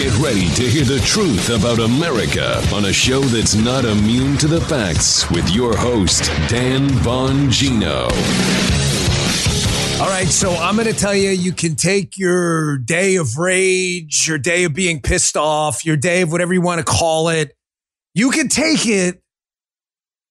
Get ready to hear the truth about America on a show that's not immune to the facts with your host, Dan Bongino. All right, so I'm going to tell you you can take your day of rage, your day of being pissed off, your day of whatever you want to call it. You can take it,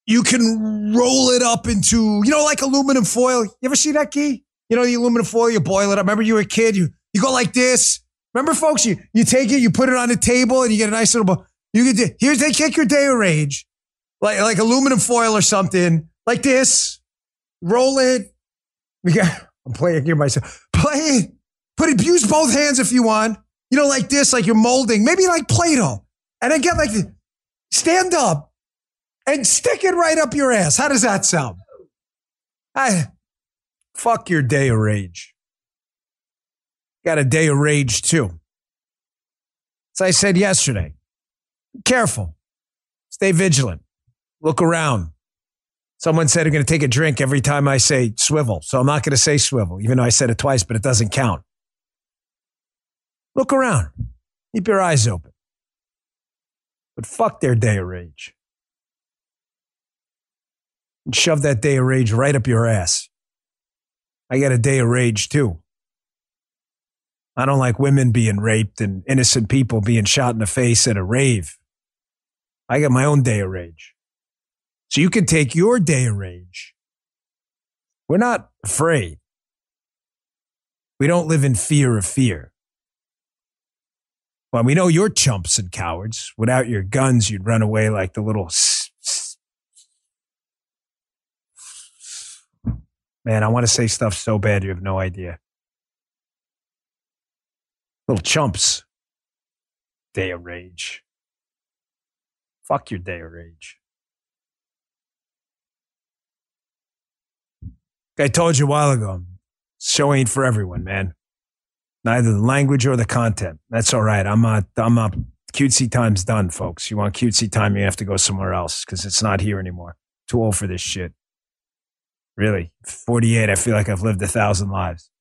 you can roll it up into, you know, like aluminum foil. You ever see that key? You know, the aluminum foil, you boil it up. Remember you were a kid, you, you go like this. Remember, folks, you, you take it, you put it on the table, and you get a nice little. You get here's they kick your day of rage, like like aluminum foil or something like this. Roll it. We got. I'm playing here myself. Play. Put it. Use both hands if you want. You know, like this, like you're molding, maybe like Play-Doh, and again, like stand up and stick it right up your ass. How does that sound? I fuck your day of rage got a day of rage too. As I said yesterday, careful, stay vigilant, look around. Someone said I'm going to take a drink every time I say swivel. So I'm not going to say swivel, even though I said it twice, but it doesn't count. Look around. Keep your eyes open. But fuck their day of rage. And shove that day of rage right up your ass. I got a day of rage too. I don't like women being raped and innocent people being shot in the face at a rave. I got my own day of rage. So you can take your day of rage. We're not afraid. We don't live in fear of fear. Well, we know you're chumps and cowards. Without your guns, you'd run away like the little. Man, I want to say stuff so bad you have no idea. Little chumps. Day of rage. Fuck your day of rage. I told you a while ago, show ain't for everyone, man. Neither the language or the content. That's all right. I'm not, I'm not, cutesy time's done, folks. You want cutesy time, you have to go somewhere else because it's not here anymore. Too old for this shit. Really. 48, I feel like I've lived a thousand lives.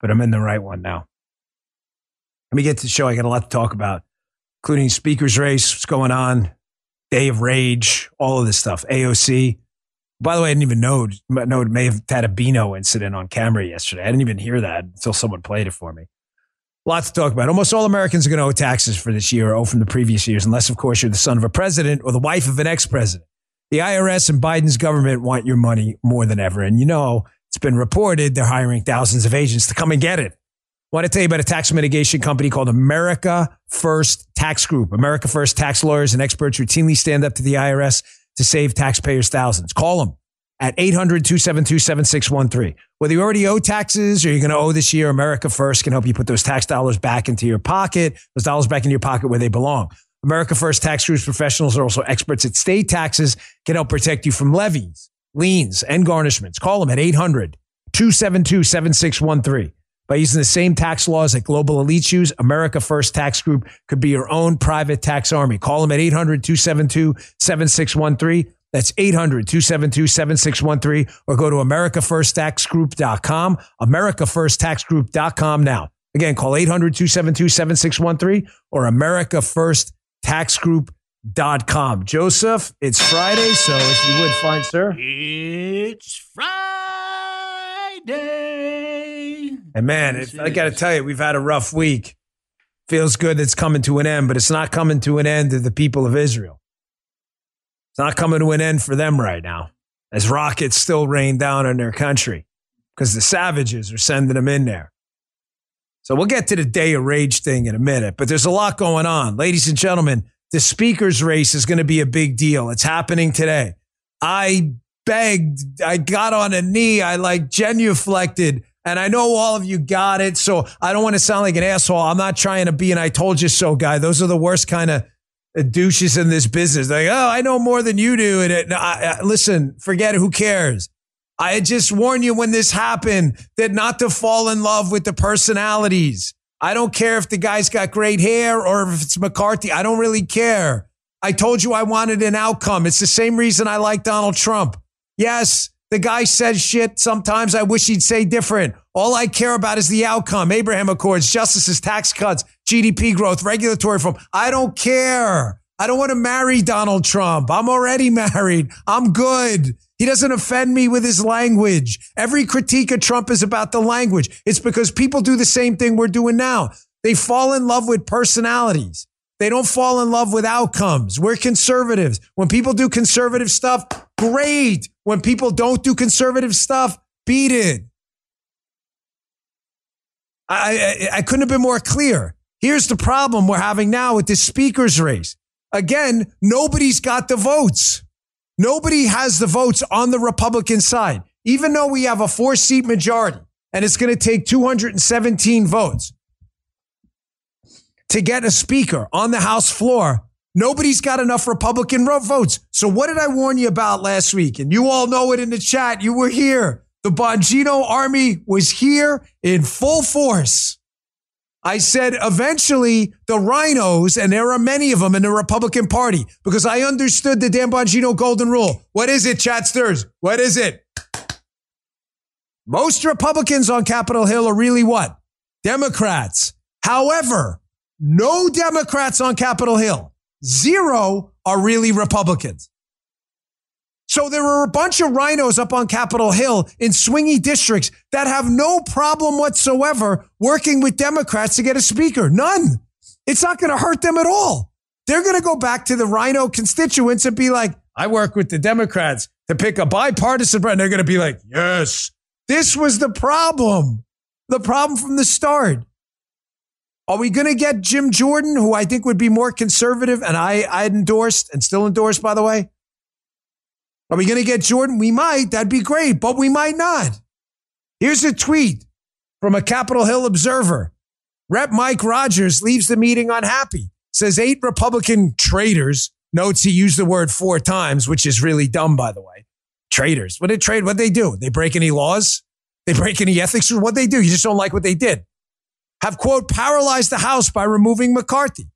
But I'm in the right one now. Let me get to the show. I got a lot to talk about, including speakers race, what's going on, day of rage, all of this stuff. AOC. By the way, I didn't even know, know it may have had a Beano incident on camera yesterday. I didn't even hear that until someone played it for me. Lots to talk about. Almost all Americans are going to owe taxes for this year or owe from the previous years, unless, of course, you're the son of a president or the wife of an ex president. The IRS and Biden's government want your money more than ever. And you know, it's been reported they're hiring thousands of agents to come and get it. Want to tell you about a tax mitigation company called America First Tax Group. America First tax lawyers and experts routinely stand up to the IRS to save taxpayers thousands. Call them at 800 272 7613. Whether you already owe taxes or you're going to owe this year, America First can help you put those tax dollars back into your pocket, those dollars back into your pocket where they belong. America First Tax Group's professionals are also experts at state taxes, can help protect you from levies, liens, and garnishments. Call them at 800 272 7613. By using the same tax laws that global elites use, America First Tax Group could be your own private tax army. Call them at 800 272 7613. That's 800 272 7613 or go to AmericaFirstTaxGroup.com. AmericaFirstTaxGroup.com now. Again, call 800 272 7613 or AmericaFirstTaxGroup.com. Joseph, it's Friday, so if you would find, sir. It's Friday. And man, I got to tell you, we've had a rough week. Feels good it's coming to an end, but it's not coming to an end to the people of Israel. It's not coming to an end for them right now as rockets still rain down on their country because the savages are sending them in there. So we'll get to the day of rage thing in a minute, but there's a lot going on. Ladies and gentlemen, the speaker's race is going to be a big deal. It's happening today. I begged, I got on a knee, I like genuflected and I know all of you got it. So I don't want to sound like an asshole. I'm not trying to be an I told you so guy. Those are the worst kind of uh, douches in this business. Like, oh, I know more than you do. And it, I, I, listen, forget it. Who cares? I just warned you when this happened that not to fall in love with the personalities. I don't care if the guy's got great hair or if it's McCarthy. I don't really care. I told you I wanted an outcome. It's the same reason I like Donald Trump. Yes, the guy says shit. Sometimes I wish he'd say different. All I care about is the outcome. Abraham Accords, justices, tax cuts, GDP growth, regulatory reform. I don't care. I don't want to marry Donald Trump. I'm already married. I'm good. He doesn't offend me with his language. Every critique of Trump is about the language. It's because people do the same thing we're doing now. They fall in love with personalities. They don't fall in love with outcomes. We're conservatives. When people do conservative stuff, great. When people don't do conservative stuff, beat it. I, I, I couldn't have been more clear. Here's the problem we're having now with this speaker's race. Again, nobody's got the votes. Nobody has the votes on the Republican side, even though we have a four seat majority and it's going to take 217 votes to get a speaker on the House floor. Nobody's got enough Republican votes. So what did I warn you about last week? And you all know it in the chat. You were here. The Bongino army was here in full force. I said eventually the RINOs, and there are many of them in the Republican Party, because I understood the Dan Bongino golden rule. What is it, chatsters? What is it? Most Republicans on Capitol Hill are really what? Democrats. However, no Democrats on Capitol Hill. Zero are really Republicans. So there are a bunch of RINOs up on Capitol Hill in swingy districts that have no problem whatsoever working with Democrats to get a speaker. None. It's not going to hurt them at all. They're going to go back to the RINO constituents and be like, I work with the Democrats to pick a bipartisan. And they're going to be like, yes, this was the problem. The problem from the start. Are we going to get Jim Jordan, who I think would be more conservative and I, I endorsed and still endorsed, by the way? Are we going to get Jordan? We might. That'd be great, but we might not. Here's a tweet from a Capitol Hill observer. Rep Mike Rogers leaves the meeting unhappy. Says eight Republican traitors. Notes he used the word four times, which is really dumb, by the way. Traitors. What did trade? What they do? They break any laws? They break any ethics? What they do? You just don't like what they did. Have quote paralyzed the House by removing McCarthy.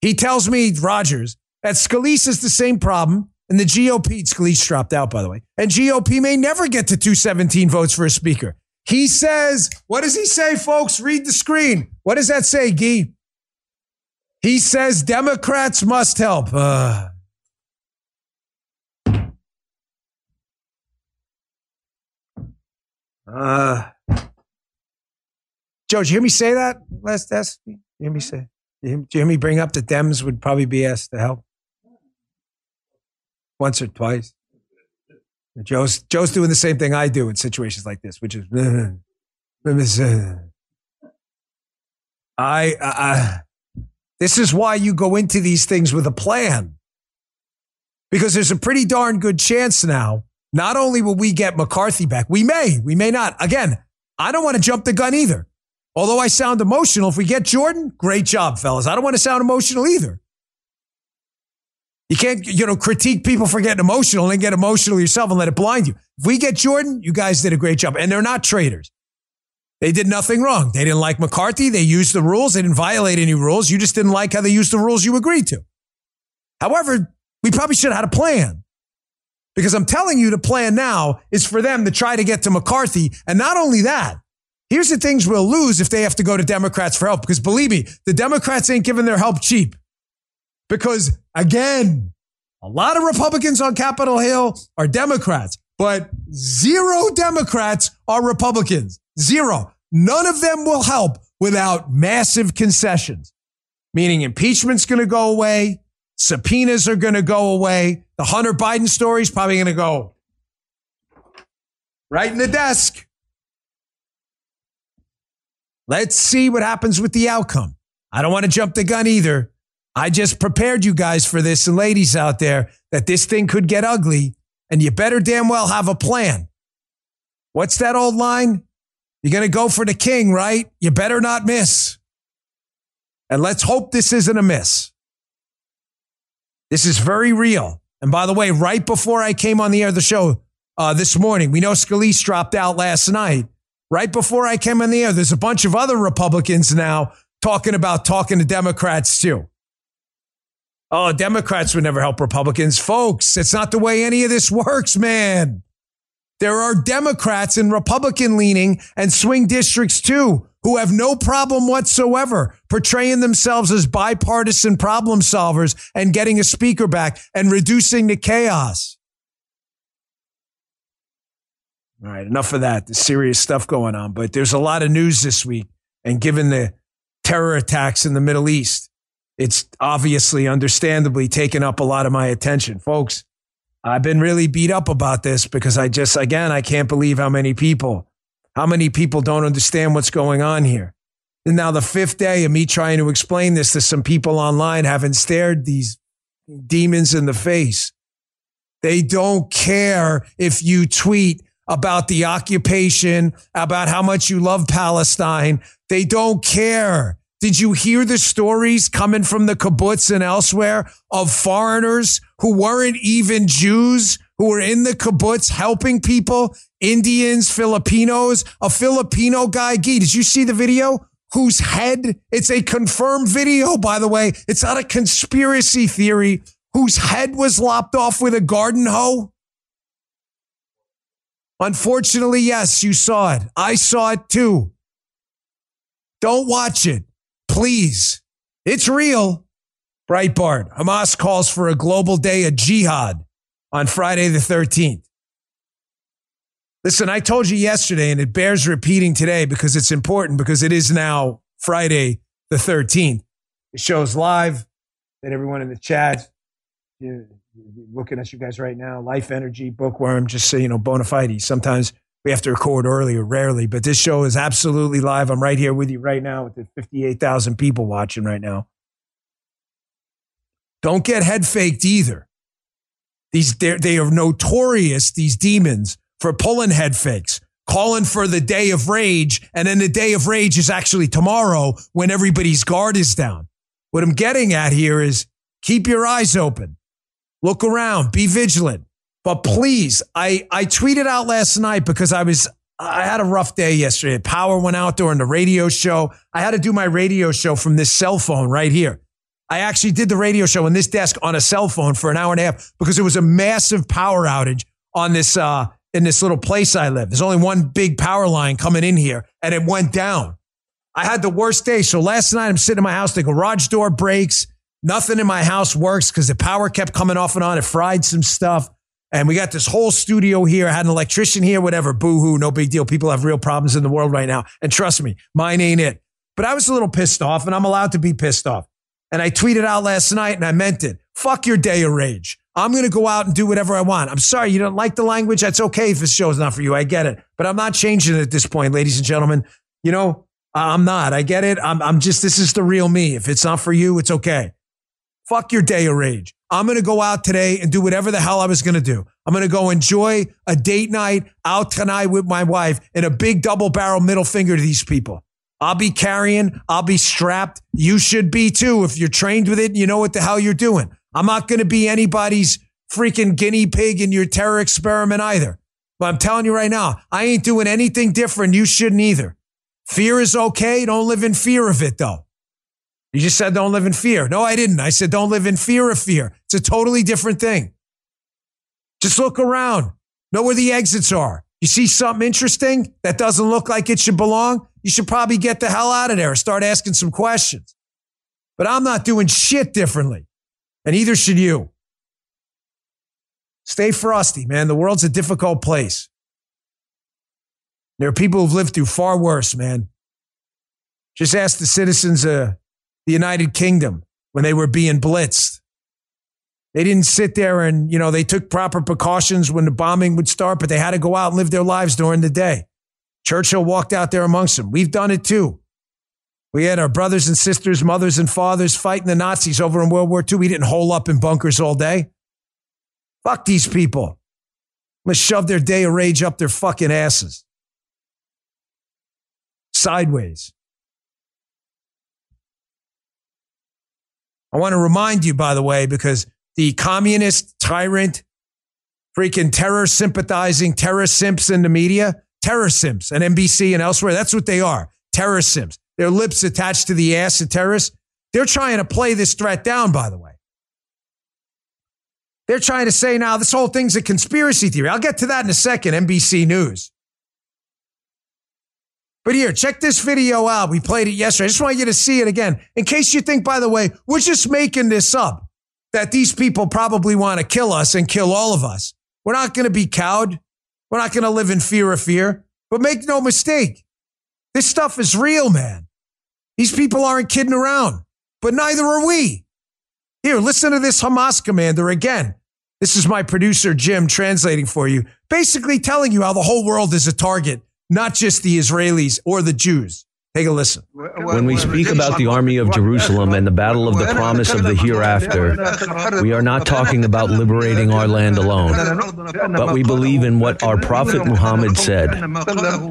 He tells me Rogers that Scalise is the same problem and the GOP, Scalise dropped out, by the way, and GOP may never get to 217 votes for a speaker. He says, what does he say, folks? Read the screen. What does that say, Guy? He says Democrats must help. Uh, uh, Joe, did you hear me say that last test? You hear me say? Did you hear me bring up that Dems would probably be asked to help? once or twice. Joe's Joe's doing the same thing I do in situations like this, which is I, I this is why you go into these things with a plan. Because there's a pretty darn good chance now. Not only will we get McCarthy back, we may, we may not. Again, I don't want to jump the gun either. Although I sound emotional, if we get Jordan, great job, fellas. I don't want to sound emotional either. You can't, you know, critique people for getting emotional and then get emotional yourself and let it blind you. If we get Jordan, you guys did a great job. And they're not traitors. They did nothing wrong. They didn't like McCarthy. They used the rules. They didn't violate any rules. You just didn't like how they used the rules you agreed to. However, we probably should have had a plan. Because I'm telling you, the plan now is for them to try to get to McCarthy. And not only that, here's the things we'll lose if they have to go to Democrats for help. Because believe me, the Democrats ain't giving their help cheap. Because again, a lot of Republicans on Capitol Hill are Democrats, but zero Democrats are Republicans. Zero. None of them will help without massive concessions, meaning impeachment's going to go away. Subpoenas are going to go away. The Hunter Biden story is probably going to go right in the desk. Let's see what happens with the outcome. I don't want to jump the gun either. I just prepared you guys for this and ladies out there that this thing could get ugly and you better damn well have a plan. What's that old line? You're going to go for the king, right? You better not miss. And let's hope this isn't a miss. This is very real. And by the way, right before I came on the air of the show uh, this morning, we know Scalise dropped out last night. Right before I came on the air, there's a bunch of other Republicans now talking about talking to Democrats too. Oh, Democrats would never help Republicans. Folks, it's not the way any of this works, man. There are Democrats in Republican leaning and swing districts too who have no problem whatsoever portraying themselves as bipartisan problem solvers and getting a speaker back and reducing the chaos. All right, enough of that. The serious stuff going on, but there's a lot of news this week. And given the terror attacks in the Middle East, it's obviously, understandably taken up a lot of my attention. Folks, I've been really beat up about this because I just, again, I can't believe how many people, how many people don't understand what's going on here. And now the fifth day of me trying to explain this to some people online having stared these demons in the face. They don't care if you tweet about the occupation, about how much you love Palestine. They don't care. Did you hear the stories coming from the kibbutz and elsewhere of foreigners who weren't even Jews, who were in the kibbutz helping people, Indians, Filipinos, a Filipino guy, Gee, did you see the video? Whose head, it's a confirmed video, by the way. It's not a conspiracy theory, whose head was lopped off with a garden hoe. Unfortunately, yes, you saw it. I saw it too. Don't watch it. Please. It's real. Breitbart. Hamas calls for a global day of jihad on Friday the 13th. Listen, I told you yesterday, and it bears repeating today because it's important because it is now Friday the 13th. It shows live that everyone in the chat, looking at you guys right now, Life Energy, Bookworm, just so you know, bona fide. Sometimes we have to record early or rarely, but this show is absolutely live. I'm right here with you right now with the 58,000 people watching right now. Don't get head faked either. These they are notorious, these demons, for pulling head fakes, calling for the day of rage, and then the day of rage is actually tomorrow when everybody's guard is down. What I'm getting at here is keep your eyes open. Look around, be vigilant. But please, I, I tweeted out last night because I was I had a rough day yesterday. Power went out during the radio show. I had to do my radio show from this cell phone right here. I actually did the radio show on this desk on a cell phone for an hour and a half because there was a massive power outage on this uh, in this little place I live. There's only one big power line coming in here, and it went down. I had the worst day. So last night I'm sitting in my house. The garage door breaks. Nothing in my house works because the power kept coming off and on. It fried some stuff. And we got this whole studio here. I had an electrician here, whatever. Boo hoo, no big deal. People have real problems in the world right now. And trust me, mine ain't it. But I was a little pissed off and I'm allowed to be pissed off. And I tweeted out last night and I meant it. Fuck your day of rage. I'm going to go out and do whatever I want. I'm sorry you don't like the language. That's okay if this show's not for you. I get it. But I'm not changing it at this point, ladies and gentlemen. You know, I'm not. I get it. I'm, I'm just, this is the real me. If it's not for you, it's okay. Fuck your day of rage. I'm going to go out today and do whatever the hell I was going to do. I'm going to go enjoy a date night out tonight with my wife and a big double barrel middle finger to these people. I'll be carrying, I'll be strapped. You should be too. If you're trained with it, you know what the hell you're doing. I'm not going to be anybody's freaking guinea pig in your terror experiment either. But I'm telling you right now, I ain't doing anything different. You shouldn't either. Fear is okay. Don't live in fear of it though. You just said don't live in fear. No, I didn't. I said don't live in fear of fear. It's a totally different thing. Just look around. Know where the exits are. You see something interesting that doesn't look like it should belong? You should probably get the hell out of there and start asking some questions. But I'm not doing shit differently. And either should you. Stay frosty, man. The world's a difficult place. There are people who've lived through far worse, man. Just ask the citizens of the United Kingdom when they were being blitzed. They didn't sit there and, you know, they took proper precautions when the bombing would start, but they had to go out and live their lives during the day. Churchill walked out there amongst them. We've done it too. We had our brothers and sisters, mothers and fathers fighting the Nazis over in World War II. We didn't hole up in bunkers all day. Fuck these people. Let's shove their day of rage up their fucking asses. Sideways. I want to remind you, by the way, because the communist tyrant, freaking terror sympathizing terror simps in the media, terror simps and NBC and elsewhere, that's what they are. Terror simps. Their lips attached to the ass of terrorists. They're trying to play this threat down, by the way. They're trying to say now this whole thing's a conspiracy theory. I'll get to that in a second, NBC News. But here, check this video out. We played it yesterday. I just want you to see it again. In case you think, by the way, we're just making this up, that these people probably want to kill us and kill all of us. We're not going to be cowed. We're not going to live in fear of fear. But make no mistake, this stuff is real, man. These people aren't kidding around, but neither are we. Here, listen to this Hamas commander again. This is my producer, Jim, translating for you, basically telling you how the whole world is a target, not just the Israelis or the Jews. Take a listen. When we speak about the army of Jerusalem and the battle of the promise of the hereafter, we are not talking about liberating our land alone, but we believe in what our prophet Muhammad said.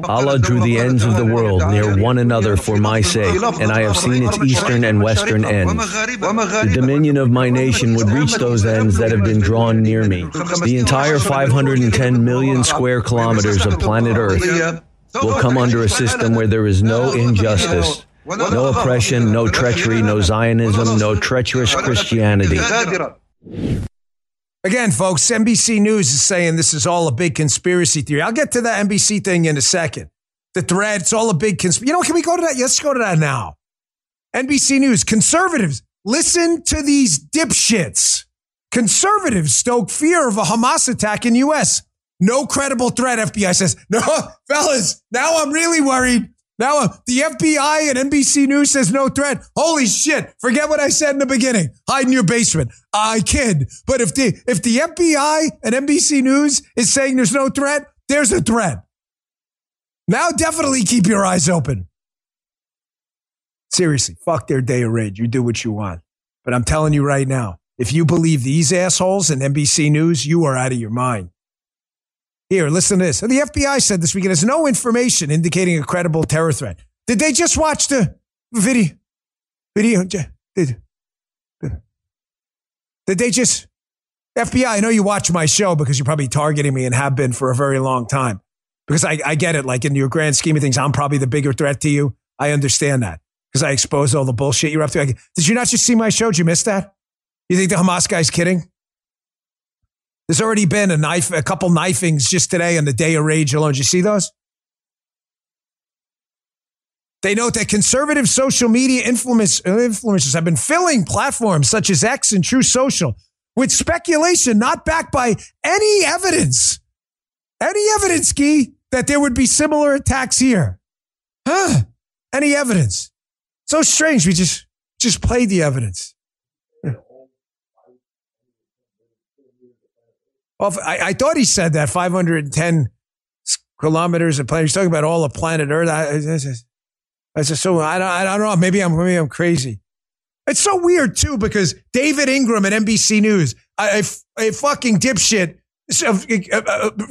Allah drew the ends of the world near one another for my sake, and I have seen its eastern and western ends. The dominion of my nation would reach those ends that have been drawn near me. The entire 510 million square kilometers of planet Earth will come under a system where there is no injustice, no oppression, no treachery, no Zionism, no treacherous Christianity. Again, folks, NBC News is saying this is all a big conspiracy theory. I'll get to that NBC thing in a second. The thread, it's all a big conspiracy. You know, can we go to that? Let's go to that now. NBC News, conservatives, listen to these dipshits. Conservatives stoke fear of a Hamas attack in U.S. No credible threat, FBI says. No, fellas, now I'm really worried. Now uh, the FBI and NBC News says no threat. Holy shit. Forget what I said in the beginning. Hide in your basement. I kid. But if the, if the FBI and NBC News is saying there's no threat, there's a threat. Now definitely keep your eyes open. Seriously, fuck their day of rage. You do what you want. But I'm telling you right now, if you believe these assholes and NBC News, you are out of your mind. Here, listen to this. The FBI said this weekend there's no information indicating a credible terror threat. Did they just watch the video? Video? Did, did they just, FBI, I know you watch my show because you're probably targeting me and have been for a very long time. Because I, I get it. Like in your grand scheme of things, I'm probably the bigger threat to you. I understand that because I expose all the bullshit you're up to. Did you not just see my show? Did you miss that? You think the Hamas guy's kidding? There's already been a knife, a couple knifings just today on the day of rage alone. Did you see those? They note that conservative social media uh, influencers have been filling platforms such as X and Truth Social with speculation not backed by any evidence. Any evidence, Key, that there would be similar attacks here. Huh? Any evidence? So strange. We just just played the evidence. Well, I, I thought he said that 510 kilometers of planet. He's talking about all of planet Earth. I, I, I said, so I don't, I don't know. Maybe I'm, maybe I'm crazy. It's so weird too because David Ingram at NBC News, a, a, a fucking dipshit,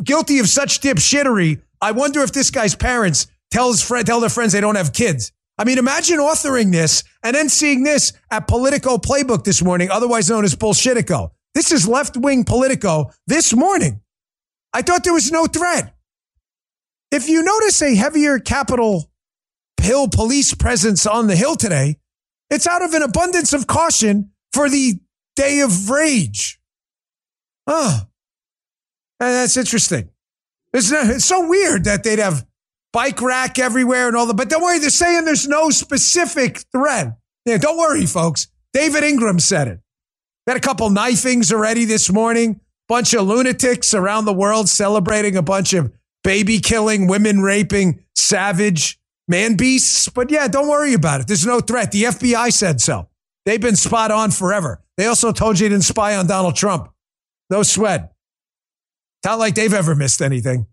guilty of such dipshittery. I wonder if this guy's parents tells friend, tell their friends they don't have kids. I mean, imagine authoring this and then seeing this at Politico Playbook this morning, otherwise known as Bullshitico. This is left wing Politico this morning. I thought there was no threat. If you notice a heavier Capitol Hill police presence on the Hill today, it's out of an abundance of caution for the day of rage. Oh, that's interesting. It's, it's so weird that they'd have bike rack everywhere and all that. But don't worry, they're saying there's no specific threat. Yeah, don't worry, folks. David Ingram said it. Had a couple knifings already this morning. Bunch of lunatics around the world celebrating a bunch of baby killing, women raping, savage man beasts. But yeah, don't worry about it. There's no threat. The FBI said so. They've been spot on forever. They also told you they didn't spy on Donald Trump. No sweat. Not like they've ever missed anything.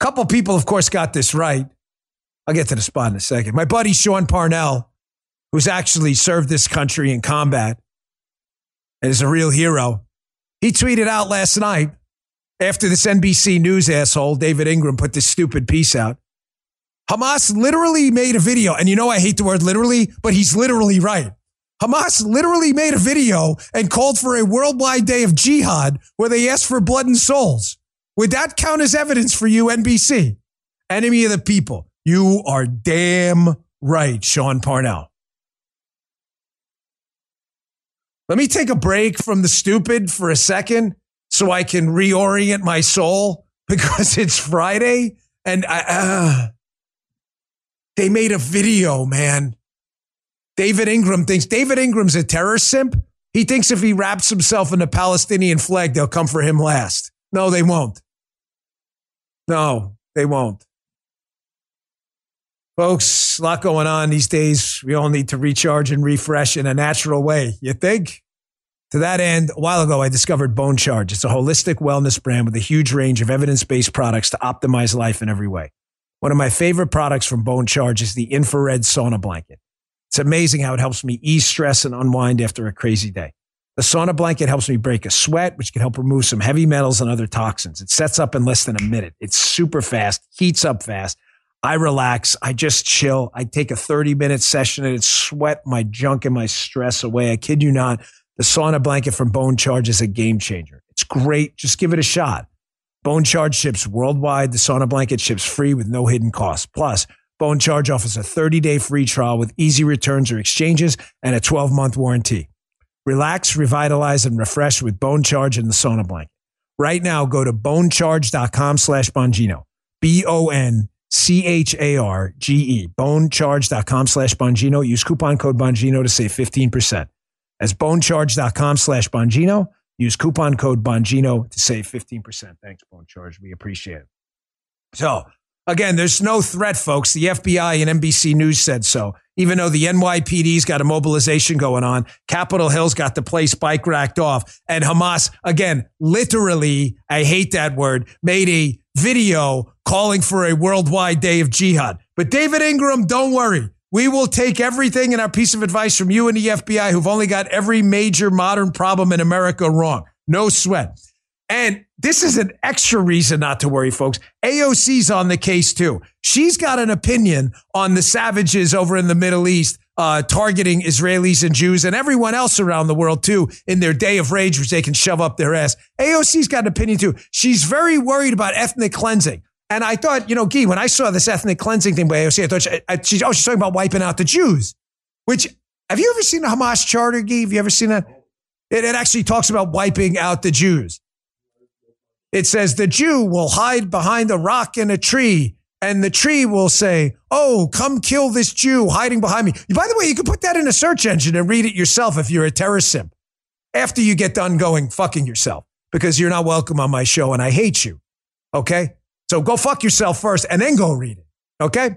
A couple people, of course, got this right. I'll get to the spot in a second. My buddy Sean Parnell who's actually served this country in combat and is a real hero. He tweeted out last night after this NBC News asshole, David Ingram, put this stupid piece out. Hamas literally made a video, and you know I hate the word literally, but he's literally right. Hamas literally made a video and called for a worldwide day of jihad where they asked for blood and souls. Would that count as evidence for you, NBC? Enemy of the people. You are damn right, Sean Parnell. Let me take a break from the stupid for a second so I can reorient my soul because it's Friday And I, uh, they made a video, man. David Ingram thinks David Ingram's a terror simp. He thinks if he wraps himself in a Palestinian flag, they'll come for him last. No, they won't. No, they won't. Folks, a lot going on these days. We all need to recharge and refresh in a natural way. You think? To that end, a while ago, I discovered Bone Charge. It's a holistic wellness brand with a huge range of evidence based products to optimize life in every way. One of my favorite products from Bone Charge is the infrared sauna blanket. It's amazing how it helps me ease stress and unwind after a crazy day. The sauna blanket helps me break a sweat, which can help remove some heavy metals and other toxins. It sets up in less than a minute. It's super fast, heats up fast. I relax. I just chill. I take a 30 minute session and it sweat my junk and my stress away. I kid you not. The sauna blanket from Bone Charge is a game changer. It's great. Just give it a shot. Bone Charge ships worldwide. The sauna blanket ships free with no hidden costs. Plus, Bone Charge offers a 30 day free trial with easy returns or exchanges and a 12 month warranty. Relax, revitalize, and refresh with Bone Charge and the sauna blanket. Right now, go to bonecharge.com slash Bongino. B O N C H A R G E. Bonecharge.com slash Bongino. Use coupon code Bongino to save 15%. As bonecharge.com slash Bongino. Use coupon code Bongino to save 15%. Thanks, Bone Charge. We appreciate it. So, Again, there's no threat, folks. The FBI and NBC News said so. Even though the NYPD's got a mobilization going on, Capitol Hill's got the place bike racked off, and Hamas, again, literally, I hate that word, made a video calling for a worldwide day of jihad. But David Ingram, don't worry. We will take everything and our piece of advice from you and the FBI, who've only got every major modern problem in America wrong. No sweat. And this is an extra reason not to worry, folks. AOC's on the case too. She's got an opinion on the savages over in the Middle East uh, targeting Israelis and Jews and everyone else around the world too in their day of rage, which they can shove up their ass. AOC's got an opinion too. She's very worried about ethnic cleansing. And I thought, you know, Gee, when I saw this ethnic cleansing thing by AOC, I thought she, I, she's, oh, she's talking about wiping out the Jews, which have you ever seen the Hamas charter, Gee? Have you ever seen that? It, it actually talks about wiping out the Jews. It says the Jew will hide behind a rock and a tree and the tree will say, Oh, come kill this Jew hiding behind me. By the way, you can put that in a search engine and read it yourself if you're a terror simp after you get done going fucking yourself because you're not welcome on my show and I hate you. Okay. So go fuck yourself first and then go read it. Okay.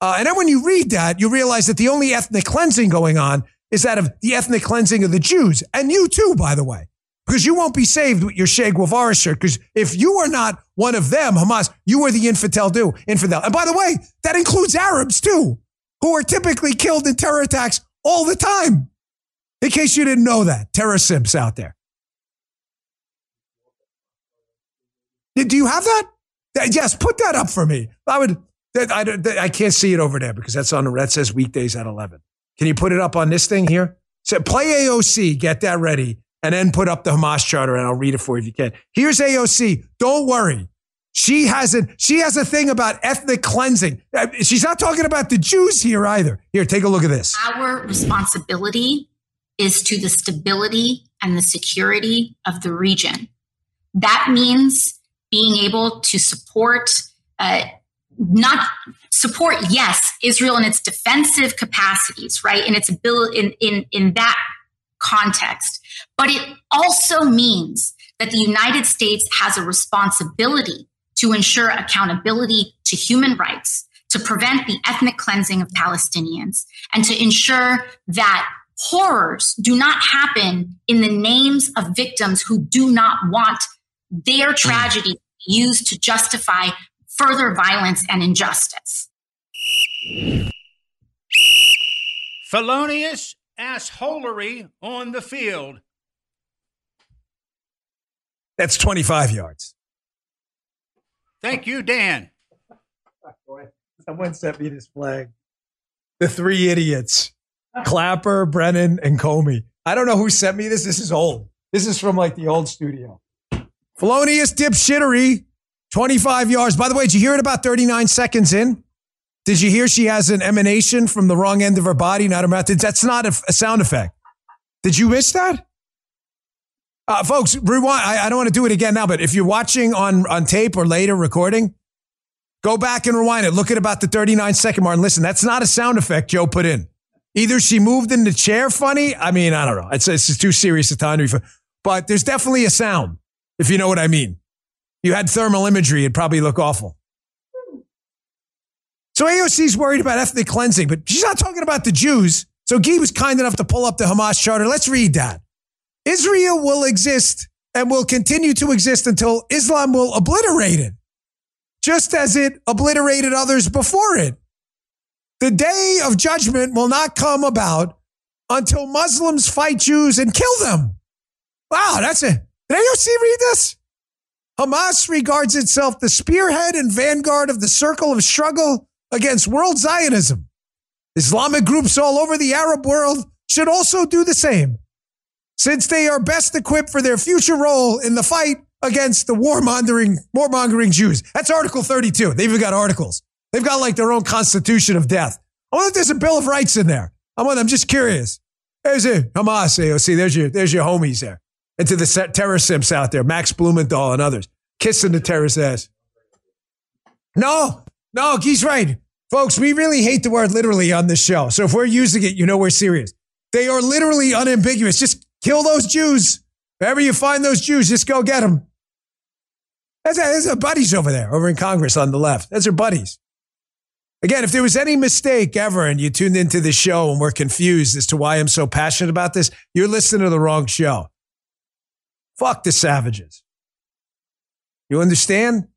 Uh, and then when you read that, you realize that the only ethnic cleansing going on is that of the ethnic cleansing of the Jews and you too, by the way because you won't be saved with your Che Guevara shirt. Because if you are not one of them, Hamas, you are the infidel do infidel. And by the way, that includes Arabs too, who are typically killed in terror attacks all the time. In case you didn't know that, terror simps out there. Do you have that? Yes, put that up for me. I would. I, I can't see it over there because that's on the that says weekdays at eleven. Can you put it up on this thing here? So play AOC. Get that ready and then put up the Hamas charter and I'll read it for you if you can. Here's AOC. Don't worry. She hasn't. she has a thing about ethnic cleansing. Uh, she's not talking about the Jews here either. Here, take a look at this. Our responsibility is to the stability and the security of the region. That means being able to support, uh, not support, yes, Israel in its defensive capacities, right? In its ability, in, in, in that context. But it also means that the United States has a responsibility to ensure accountability to human rights, to prevent the ethnic cleansing of Palestinians, and to ensure that horrors do not happen in the names of victims who do not want their tragedy used to justify further violence and injustice. Felonious assholery on the field. That's 25 yards. Thank you, Dan. Someone sent me this flag. The three idiots Clapper, Brennan, and Comey. I don't know who sent me this. This is old. This is from like the old studio. Felonious dipshittery, 25 yards. By the way, did you hear it about 39 seconds in? Did you hear she has an emanation from the wrong end of her body, not her mouth? That's not a, a sound effect. Did you miss that? Uh, folks, rewind. I, I don't want to do it again now, but if you're watching on, on tape or later recording, Go back and rewind it. Look at about the 39 second mark and listen. That's not a sound effect Joe put in. Either she moved in the chair funny. I mean, I don't know. It's, it's too serious a time to be funny. But there's definitely a sound, if you know what I mean. You had thermal imagery, it'd probably look awful. So AOC's worried about ethnic cleansing, but she's not talking about the Jews. So Guy was kind enough to pull up the Hamas charter. Let's read that. Israel will exist and will continue to exist until Islam will obliterate it, just as it obliterated others before it. The day of judgment will not come about until Muslims fight Jews and kill them. Wow, that's it. Did AOC read this? Hamas regards itself the spearhead and vanguard of the circle of struggle against world Zionism. Islamic groups all over the Arab world should also do the same, since they are best equipped for their future role in the fight against the warmongering, warmongering Jews. That's Article 32. They've even got articles. They've got like their own constitution of death. I wonder if there's a Bill of Rights in there. I'm, just curious. There's a Hamas AOC. There's your, there's your homies there. And to the terror simps out there, Max Blumenthal and others, kissing the terrorist ass. No, no, he's right. Folks, we really hate the word literally on this show. So if we're using it, you know we're serious. They are literally unambiguous. Just kill those Jews. Wherever you find those Jews, just go get them. That's, that's our buddies over there, over in Congress on the left. That's our buddies. Again, if there was any mistake ever and you tuned into the show and were confused as to why I'm so passionate about this, you're listening to the wrong show. Fuck the savages. You understand?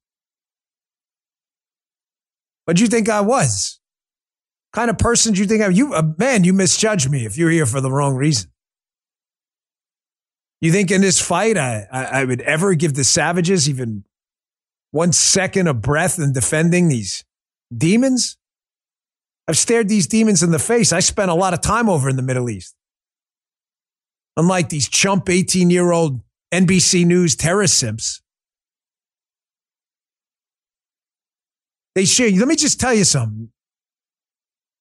What do you think I was? Kind of person do you think I you uh, man, you misjudge me if you're here for the wrong reason. You think in this fight I, I, I would ever give the savages even one second of breath in defending these demons? I've stared these demons in the face. I spent a lot of time over in the Middle East. Unlike these chump 18 year old NBC News terror simps. They share. Let me just tell you something.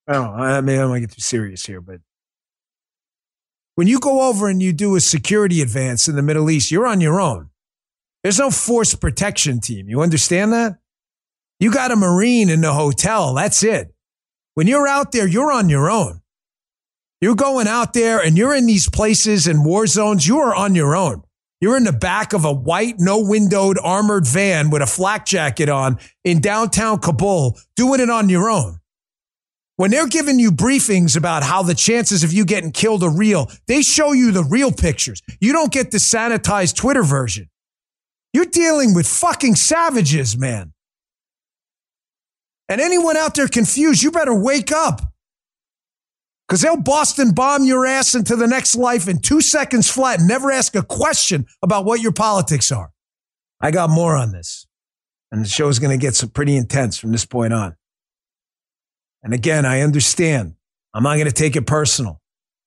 I don't know. I mean, I don't want to get too serious here, but when you go over and you do a security advance in the Middle East, you're on your own. There's no force protection team. You understand that? You got a Marine in the hotel. That's it. When you're out there, you're on your own. You're going out there and you're in these places and war zones. You are on your own. You're in the back of a white, no windowed armored van with a flak jacket on in downtown Kabul, doing it on your own. When they're giving you briefings about how the chances of you getting killed are real, they show you the real pictures. You don't get the sanitized Twitter version. You're dealing with fucking savages, man. And anyone out there confused, you better wake up. Because they'll Boston bomb your ass into the next life in two seconds flat and never ask a question about what your politics are. I got more on this. And the show is going to get some pretty intense from this point on. And again, I understand. I'm not going to take it personal.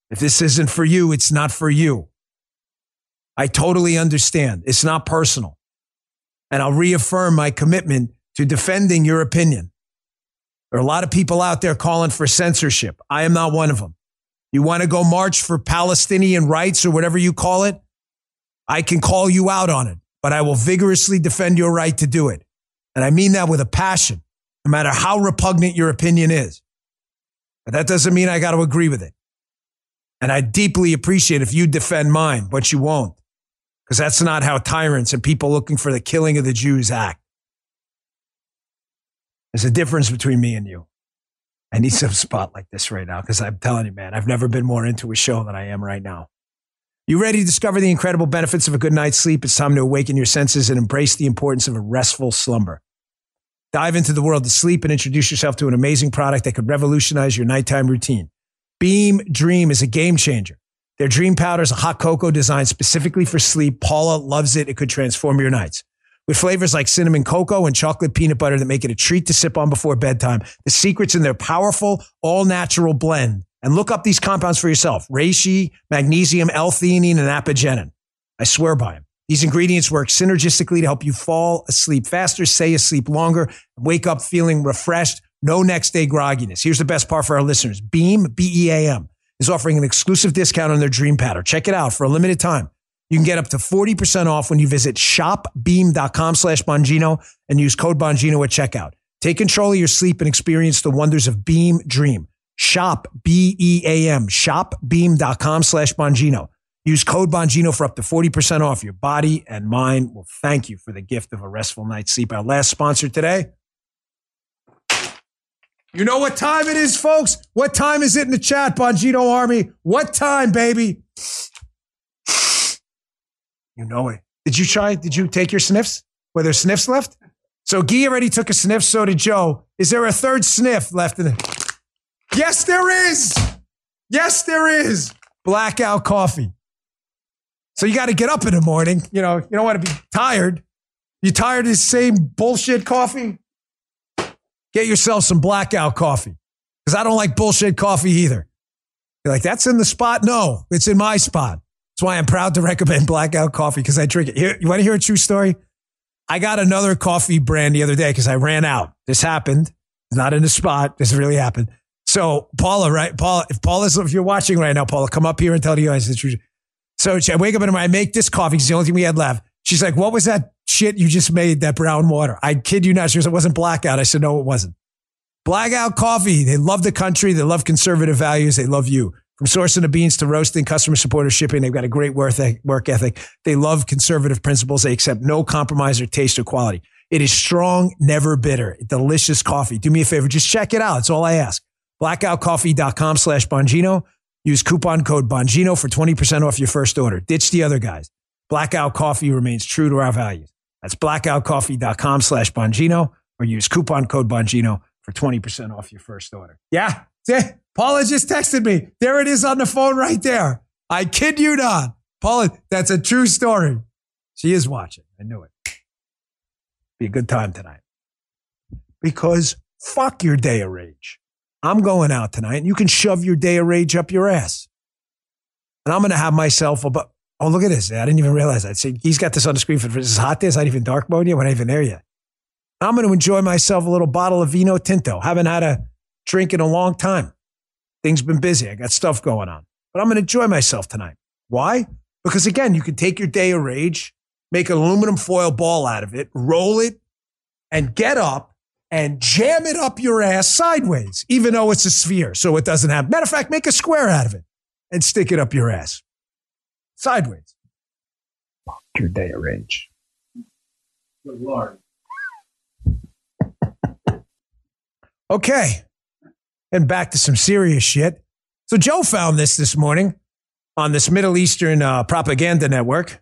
If this isn't for you, it's not for you. I totally understand. It's not personal. And I'll reaffirm my commitment to defending your opinion. There are a lot of people out there calling for censorship. I am not one of them. You want to go march for Palestinian rights or whatever you call it? I can call you out on it, but I will vigorously defend your right to do it. And I mean that with a passion, no matter how repugnant your opinion is. But that doesn't mean I got to agree with it. And I deeply appreciate if you defend mine, but you won't, because that's not how tyrants and people looking for the killing of the Jews act. There's a difference between me and you. I need some spot like this right now because I'm telling you, man, I've never been more into a show than I am right now. You ready to discover the incredible benefits of a good night's sleep? It's time to awaken your senses and embrace the importance of a restful slumber. Dive into the world of sleep and introduce yourself to an amazing product that could revolutionize your nighttime routine. Beam Dream is a game changer. Their dream powder is a hot cocoa designed specifically for sleep. Paula loves it. It could transform your nights with flavors like cinnamon cocoa and chocolate peanut butter that make it a treat to sip on before bedtime. The secret's in their powerful, all natural blend. And look up these compounds for yourself reishi, magnesium, L theanine, and apigenin. I swear by them. These ingredients work synergistically to help you fall asleep faster, stay asleep longer, wake up feeling refreshed, no next day grogginess. Here's the best part for our listeners Beam, B E A M, is offering an exclusive discount on their dream powder. Check it out for a limited time. You can get up to 40% off when you visit shopbeam.com slash Bongino and use code Bongino at checkout. Take control of your sleep and experience the wonders of Beam Dream. Shop, B E A M, shopbeam.com slash Bongino. Use code Bongino for up to 40% off. Your body and mind will thank you for the gift of a restful night's sleep. Our last sponsor today. You know what time it is, folks? What time is it in the chat, Bongino Army? What time, baby? You know it. Did you try? Did you take your sniffs? Were there sniffs left? So Guy already took a sniff, so did Joe. Is there a third sniff left in it? Yes, there is. Yes, there is. Blackout coffee. So you got to get up in the morning. You know, you don't want to be tired. You tired of the same bullshit coffee? Get yourself some blackout coffee. Because I don't like bullshit coffee either. You're like, that's in the spot? No, it's in my spot. That's why I'm proud to recommend blackout coffee because I drink it. Here, you want to hear a true story? I got another coffee brand the other day because I ran out. This happened. Not in the spot. This really happened. So Paula, right? Paula, if Paula's, if you're watching right now, Paula, come up here and tell you guys the truth. So I wake up and I make this coffee. It's the only thing we had left. She's like, what was that shit you just made, that brown water? I kid you not. She goes, it wasn't blackout. I said, no, it wasn't. Blackout coffee. They love the country. They love conservative values. They love you. From sourcing the beans to roasting, customer support or shipping, they've got a great work ethic. They love conservative principles. They accept no compromise or taste or quality. It is strong, never bitter, delicious coffee. Do me a favor, just check it out. It's all I ask. Blackoutcoffee.com slash Bongino. Use coupon code Bongino for 20% off your first order. Ditch the other guys. Blackout Coffee remains true to our values. That's blackoutcoffee.com slash Bongino or use coupon code Bongino for 20% off your first order. Yeah. See, Paula just texted me. There it is on the phone right there. I kid you not. Paula, that's a true story. She is watching. I knew it. Be a good time tonight. Because fuck your day of rage. I'm going out tonight and you can shove your day of rage up your ass. And I'm going to have myself a, bu- oh, look at this. I didn't even realize that. See, he's got this on the screen for this is hot. This not even dark mode yet. We're not even there yet. I'm going to enjoy myself a little bottle of Vino Tinto. Haven't had a drink in a long time. Things been busy. I got stuff going on, but I'm going to enjoy myself tonight. Why? Because again, you can take your day of rage, make an aluminum foil ball out of it, roll it, and get up and jam it up your ass sideways, even though it's a sphere. So it doesn't have, matter of fact, make a square out of it and stick it up your ass sideways. Fuck your day of rage. Good Lord. Okay. And back to some serious shit. So Joe found this this morning on this Middle Eastern uh, propaganda network.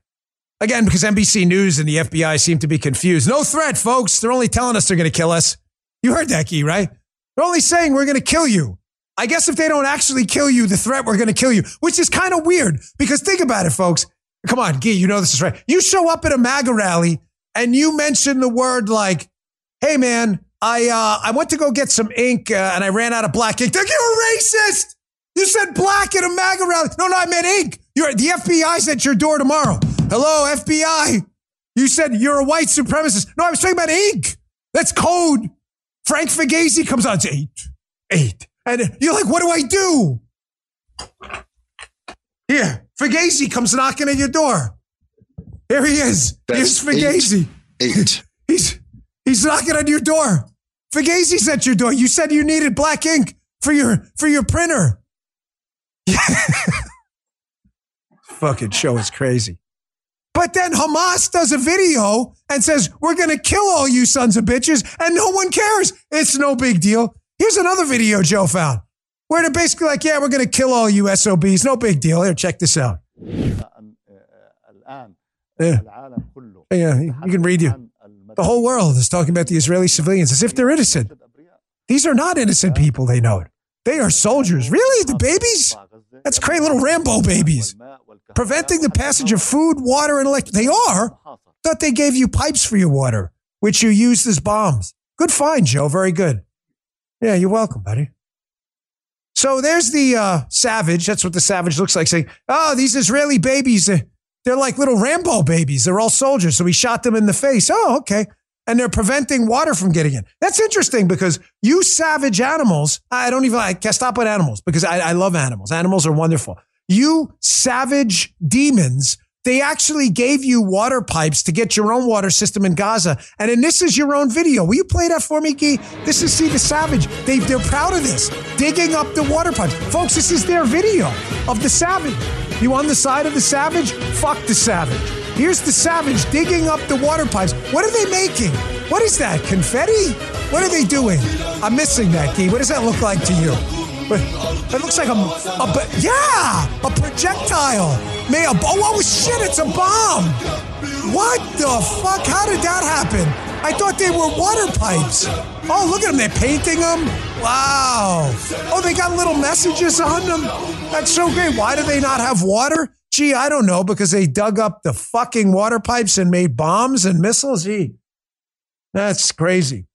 Again, because NBC News and the FBI seem to be confused. No threat, folks. They're only telling us they're going to kill us. You heard that, Key, right? They're only saying we're going to kill you. I guess if they don't actually kill you, the threat we're going to kill you, which is kind of weird because think about it, folks. Come on, Gee, you know this is right. You show up at a MAGA rally and you mention the word like, hey, man, I uh, I went to go get some ink uh, and I ran out of black ink. You're a racist. You said black in a MAGA rally. No, no, I meant ink. You're the FBI's at your door tomorrow. Hello, FBI. You said you're a white supremacist. No, I was talking about ink. That's code. Frank Figliuzzi comes out. It's eight, eight, and you're like, what do I do? Here, Figliuzzi comes knocking at your door. Here he is. Here's Figliuzzi. Eight. eight. He's he's knocking on your door. Figliuzzi's at your door. You said you needed black ink for your for your printer. Fucking show is crazy. But then Hamas does a video and says, We're going to kill all you sons of bitches, and no one cares. It's no big deal. Here's another video Joe found where they're basically like, Yeah, we're going to kill all you SOBs. No big deal. Here, check this out. Yeah. yeah, you can read you. The whole world is talking about the Israeli civilians as if they're innocent. These are not innocent people, they know it. They are soldiers. Really? The babies? That's crazy little Rambo babies. Preventing the passage of food, water, and electricity. They are. Thought they gave you pipes for your water, which you used as bombs. Good find, Joe. Very good. Yeah, you're welcome, buddy. So there's the uh, savage. That's what the savage looks like saying, oh, these Israeli babies, uh, they're like little Rambo babies. They're all soldiers. So we shot them in the face. Oh, okay. And they're preventing water from getting in. That's interesting because you savage animals, I don't even, I can't stop with animals because I, I love animals. Animals are wonderful. You savage demons They actually gave you water pipes to get your own water system in Gaza. And then this is your own video. Will you play that for me, Guy? This is See the Savage. They, they're proud of this, digging up the water pipes. Folks, this is their video of the Savage. You on the side of the Savage? Fuck the Savage. Here's the Savage digging up the water pipes. What are they making? What is that? Confetti? What are they doing? I'm missing that, Guy. What does that look like to you? It looks like a, a yeah, a projectile. May a, oh, oh shit, it's a bomb. What the fuck? How did that happen? I thought they were water pipes. Oh, look at them. They're painting them. Wow. Oh, they got little messages on them. That's so great. Why do they not have water? Gee, I don't know, because they dug up the fucking water pipes and made bombs and missiles. Gee, that's crazy.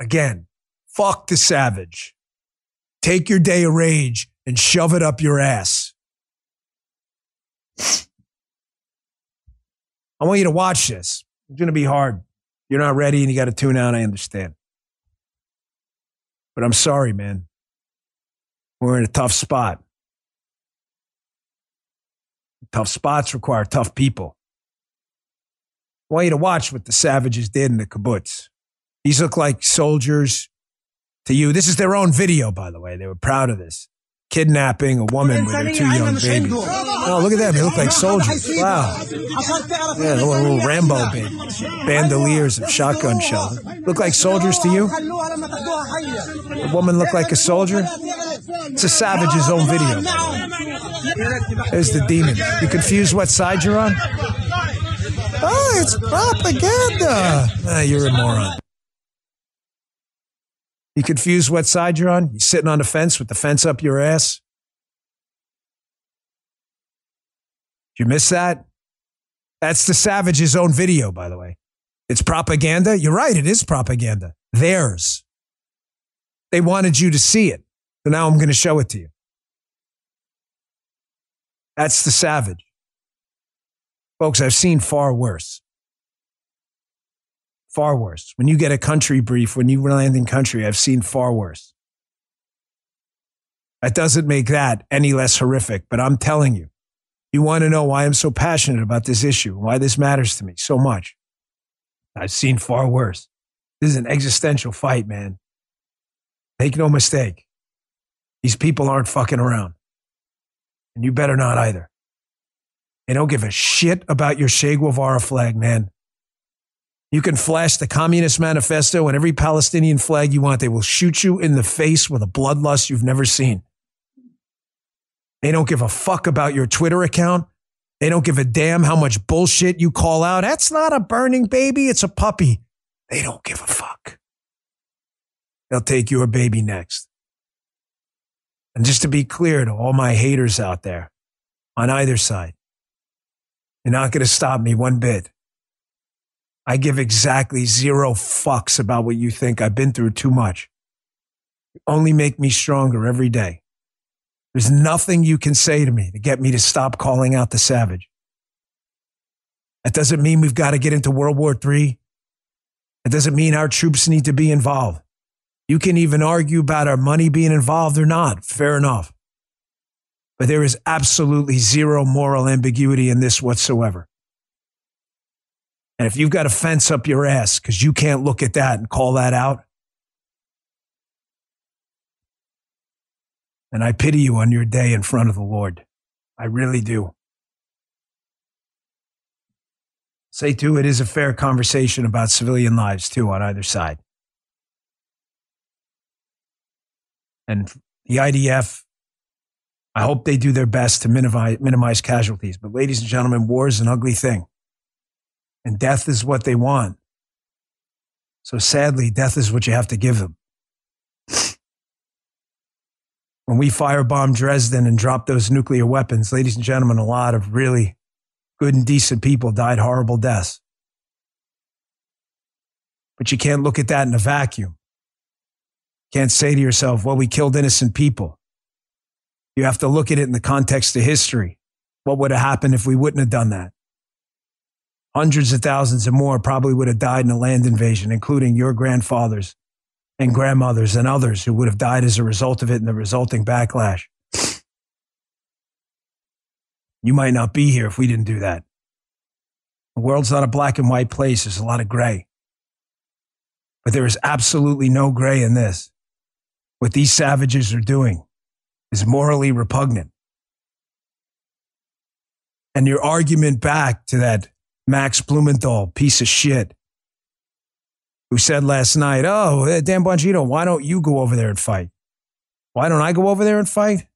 Again, Fuck the savage. Take your day of rage and shove it up your ass. I want you to watch this. It's going to be hard. You're not ready and you got to tune out. I understand. But I'm sorry, man. We're in a tough spot. Tough spots require tough people. I want you to watch what the savages did in the kibbutz. These look like soldiers to you. This is their own video, by the way. They were proud of this. Kidnapping a woman with her two young babies. Oh, look at them. They look like soldiers. Wow. Yeah, little, little Rambo babies. Bandoliers and shotgun shells. Look like soldiers to you? A woman look like a soldier? It's a savage's own video. There's the demon. You confused what side you're on? Oh, it's propaganda. Ah, you're a moron. You confused what side you're on? You sitting on the fence with the fence up your ass? Did you miss that? That's the Savage's own video, by the way. It's propaganda. You're right. It is propaganda. Theirs. They wanted you to see it. So now I'm going to show it to you. That's the Savage. Folks, I've seen far worse. Far worse. When you get a country brief, when you land in country, I've seen far worse. That doesn't make that any less horrific, but I'm telling you, you want to know why I'm so passionate about this issue, why this matters to me so much. I've seen far worse. This is an existential fight, man. Make no mistake. These people aren't fucking around. And you better not either. They don't give a shit about your Che Guevara flag, man. You can flash the Communist Manifesto and every Palestinian flag you want. They will shoot you in the face with a bloodlust you've never seen. They don't give a fuck about your Twitter account. They don't give a damn how much bullshit you call out. That's not a burning baby, it's a puppy. They don't give a fuck. They'll take your baby next. And just to be clear to all my haters out there on either side, you're not going to stop me one bit. I give exactly zero fucks about what you think. I've been through too much. You only make me stronger every day. There's nothing you can say to me to get me to stop calling out the savage. That doesn't mean we've got to get into World War III. It doesn't mean our troops need to be involved. You can even argue about our money being involved or not. Fair enough. But there is absolutely zero moral ambiguity in this whatsoever. And if you've got a fence up your ass because you can't look at that and call that out, and I pity you on your day in front of the Lord. I really do. Say, too, it is a fair conversation about civilian lives, too, on either side. And the IDF, I hope they do their best to minimize, minimize casualties. But, ladies and gentlemen, war is an ugly thing and death is what they want. So sadly, death is what you have to give them. when we firebomb Dresden and dropped those nuclear weapons, ladies and gentlemen, a lot of really good and decent people died horrible deaths. But you can't look at that in a vacuum. Can't say to yourself, well, we killed innocent people. You have to look at it in the context of history. What would have happened if we wouldn't have done that? Hundreds of thousands and more probably would have died in a land invasion, including your grandfathers and grandmothers and others who would have died as a result of it and the resulting backlash. You might not be here if we didn't do that. The world's not a black and white place. There's a lot of gray. But there is absolutely no gray in this. What these savages are doing is morally repugnant. And your argument back to that Max Blumenthal piece of shit who said last night, Oh, eh, Dan Bongino, why don't you go over there and fight? Why don't I go over there and fight?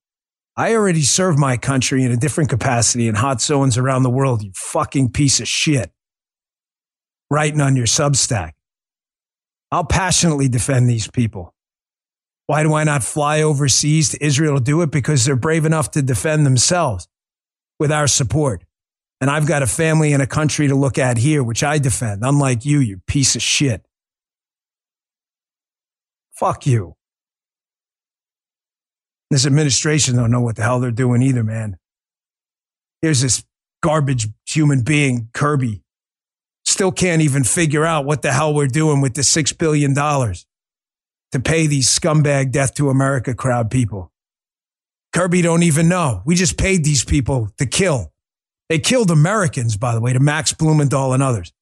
I already serve my country in a different capacity in hot zones around the world, you fucking piece of shit. Writing on your Substack. I'll passionately defend these people. Why do I not fly overseas to Israel to do it? Because they're brave enough to defend themselves with our support. And I've got a family and a country to look at here, which I defend, unlike you, you piece of shit. Fuck you. This administration don't know what the hell they're doing either, man. Here's this garbage human being, Kirby, still can't even figure out what the hell we're doing with the $6 billion to pay these scumbag death to America crowd people. Kirby don't even know. We just paid these people to kill. They killed Americans, by the way, to Max Blumenthal and others.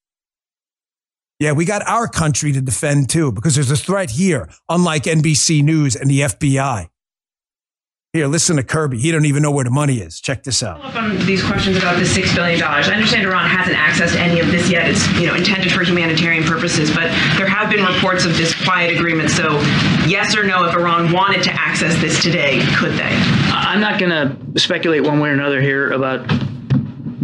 Yeah, we got our country to defend too, because there's a threat here, unlike NBC News and the FBI. Here, listen to Kirby. He don't even know where the money is. Check this out. Up on these questions about the six billion dollars. I understand Iran hasn't accessed any of this yet. It's you know intended for humanitarian purposes, but there have been reports of this quiet agreement. So, yes or no, if Iran wanted to access this today, could they? I'm not going to speculate one way or another here about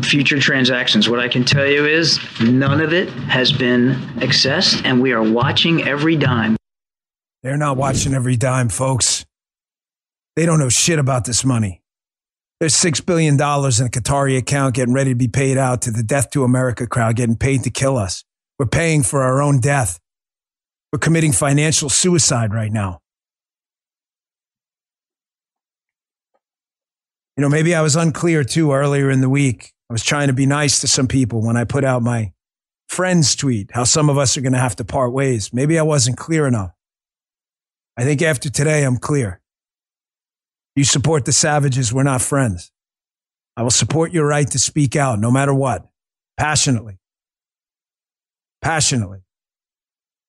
future transactions. What I can tell you is none of it has been accessed, and we are watching every dime. They're not watching every dime, folks. They don't know shit about this money. There's $6 billion in a Qatari account getting ready to be paid out to the Death to America crowd, getting paid to kill us. We're paying for our own death. We're committing financial suicide right now. You know, maybe I was unclear too earlier in the week. I was trying to be nice to some people when I put out my friends tweet, how some of us are going to have to part ways. Maybe I wasn't clear enough. I think after today, I'm clear. You support the savages, we're not friends. I will support your right to speak out no matter what, passionately. Passionately.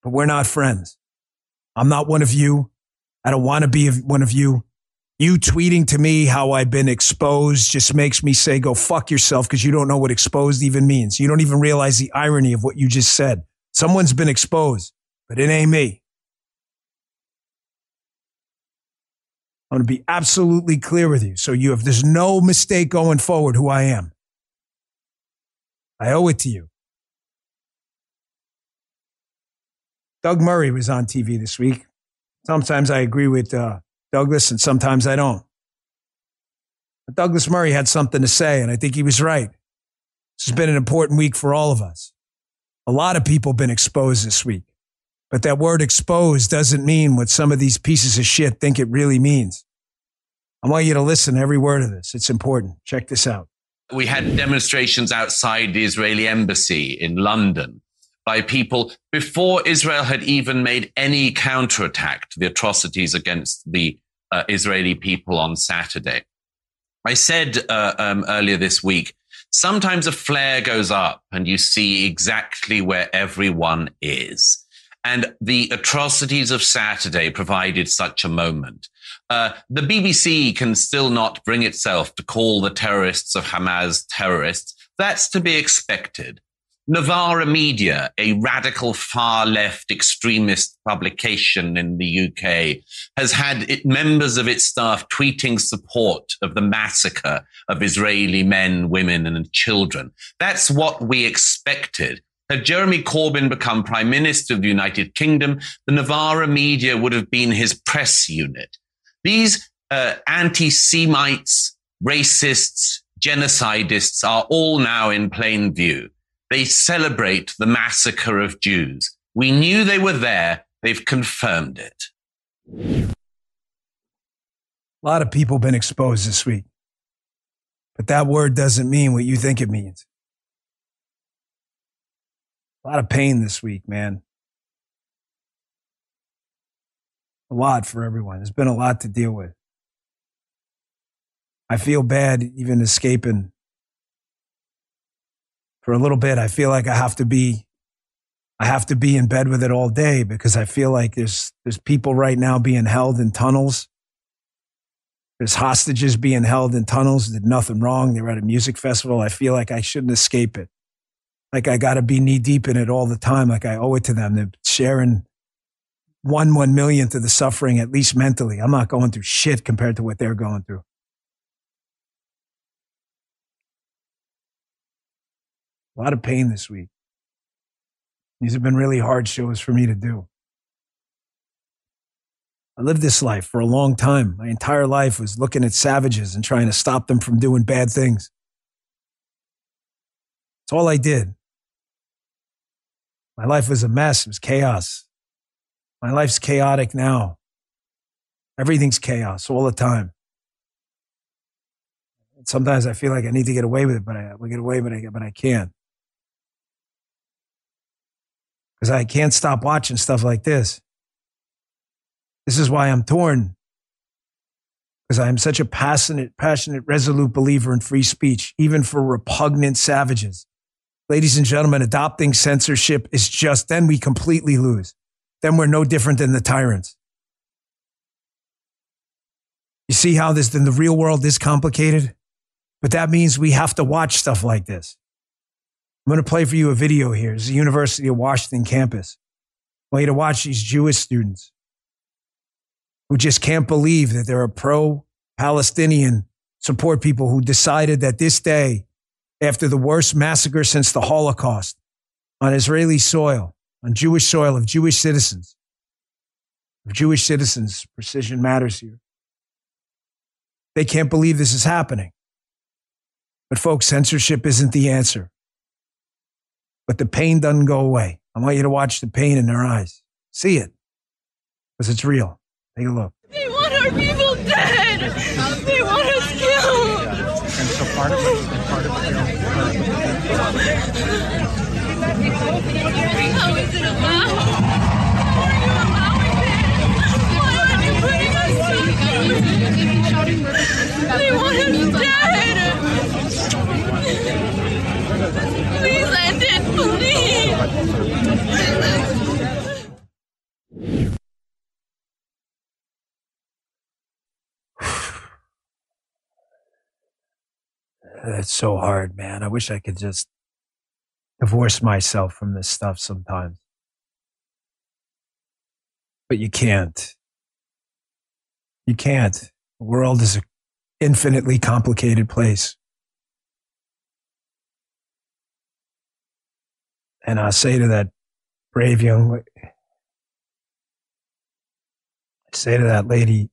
But we're not friends. I'm not one of you. I don't want to be one of you. You tweeting to me how I've been exposed just makes me say, go fuck yourself because you don't know what exposed even means. You don't even realize the irony of what you just said. Someone's been exposed, but it ain't me. I'm going to be absolutely clear with you. So you have, there's no mistake going forward who I am. I owe it to you. Doug Murray was on TV this week. Sometimes I agree with uh, Douglas and sometimes I don't. But Douglas Murray had something to say, and I think he was right. This has been an important week for all of us. A lot of people have been exposed this week. But that word exposed doesn't mean what some of these pieces of shit think it really means. I want you to listen to every word of this. It's important. Check this out. We had demonstrations outside the Israeli embassy in London by people before Israel had even made any counterattack to the atrocities against the uh, Israeli people on Saturday. I said uh, um, earlier this week, sometimes a flare goes up and you see exactly where everyone is. And the atrocities of Saturday provided such a moment. Uh, the BBC can still not bring itself to call the terrorists of Hamas terrorists. That's to be expected. Novara Media, a radical far left extremist publication in the UK, has had it, members of its staff tweeting support of the massacre of Israeli men, women, and children. That's what we expected. Had Jeremy Corbyn become Prime Minister of the United Kingdom, the Novara Media would have been his press unit. These uh, anti Semites, racists, genocidists are all now in plain view. They celebrate the massacre of Jews. We knew they were there. They've confirmed it. A lot of people been exposed this week. But that word doesn't mean what you think it means. A lot of pain this week, man. A lot for everyone. There's been a lot to deal with. I feel bad even escaping for a little bit. I feel like I have to be, I have to be in bed with it all day because I feel like there's there's people right now being held in tunnels. There's hostages being held in tunnels. Did nothing wrong. They were at a music festival. I feel like I shouldn't escape it. Like I got to be knee deep in it all the time. Like I owe it to them. They're sharing one one millionth of the suffering, at least mentally. I'm not going through shit compared to what they're going through. A lot of pain this week. These have been really hard shows for me to do. I lived this life for a long time. My entire life was looking at savages and trying to stop them from doing bad things. It's all I did. My life was a mess. It was chaos. My life's chaotic now. Everything's chaos all the time. sometimes I feel like I need to get away with it, but I we get away, but I but I can't because I can't stop watching stuff like this. This is why I'm torn. Because I am such a passionate, passionate, resolute believer in free speech, even for repugnant savages. Ladies and gentlemen, adopting censorship is just then we completely lose then we're no different than the tyrants. You see how this, in the real world, is complicated? But that means we have to watch stuff like this. I'm going to play for you a video here. It's the University of Washington campus. I want you to watch these Jewish students who just can't believe that there are pro Palestinian support people who decided that this day, after the worst massacre since the Holocaust on Israeli soil, on Jewish soil of Jewish citizens. Of Jewish citizens, precision matters here. They can't believe this is happening. But, folks, censorship isn't the answer. But the pain doesn't go away. I want you to watch the pain in their eyes. See it. Because it's real. Take a look. They want our people dead. They want us killed. And so part of it, It's so hard, man. I wish I could just divorce myself from this stuff sometimes. But you can't. You can't. The world is an infinitely complicated place. And I say to that brave young, I say to that lady,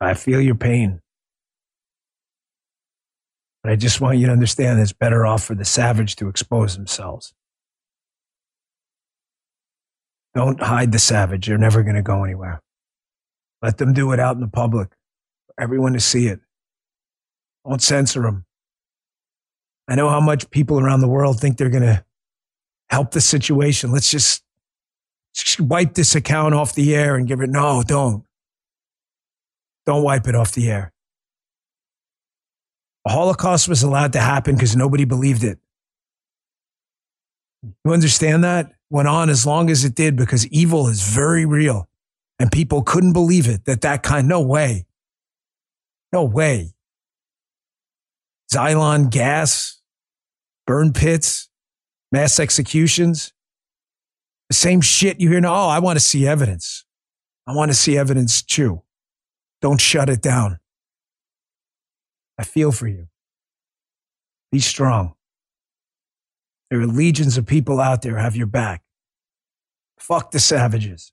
I feel your pain. But I just want you to understand it's better off for the savage to expose themselves. Don't hide the savage. They're never going to go anywhere. Let them do it out in the public for everyone to see it. Don't censor them. I know how much people around the world think they're going to help the situation. Let's just, just wipe this account off the air and give it. No, don't. Don't wipe it off the air. The Holocaust was allowed to happen because nobody believed it. You understand that? Went on as long as it did because evil is very real. And people couldn't believe it that that kind, no way. No way. Zyklon gas, burn pits, mass executions. The same shit you hear now. Oh, I want to see evidence. I want to see evidence too. Don't shut it down. I feel for you. Be strong. There are legions of people out there have your back. Fuck the savages.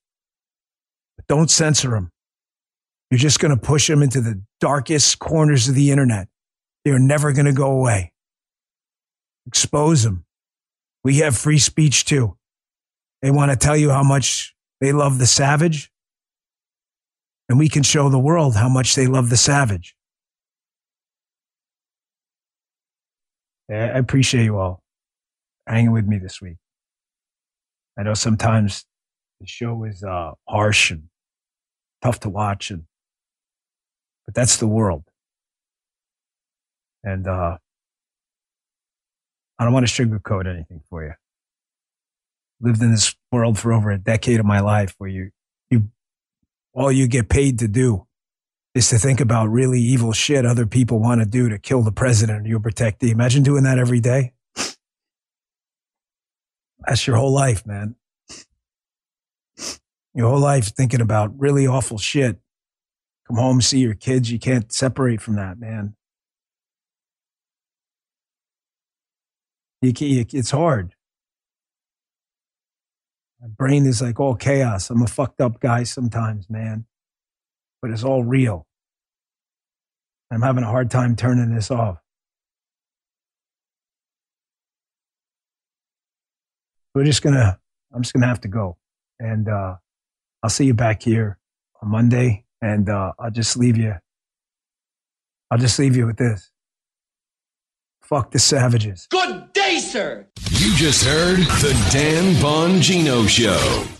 But don't censor them. You're just going to push them into the darkest corners of the internet. They're never going to go away. Expose them. We have free speech too. They want to tell you how much they love the savage. And we can show the world how much they love the savage. I appreciate you all hanging with me this week. I know sometimes the show is uh, harsh and tough to watch, and but that's the world. And uh, I don't want to sugarcoat anything for you. Lived in this world for over a decade of my life where you, you, all you get paid to do is to think about really evil shit other people want to do to kill the president or your protectee. Imagine doing that every day. That's your whole life, man. Your whole life thinking about really awful shit. Come home, see your kids. You can't separate from that, man. You can't, it's hard. My brain is like all chaos. I'm a fucked up guy sometimes, man. But it's all real. I'm having a hard time turning this off. We're just gonna, I'm just gonna have to go. And uh, I'll see you back here on Monday. And uh, I'll just leave you, I'll just leave you with this. Fuck the savages. Good You just heard the Dan Bongino Show.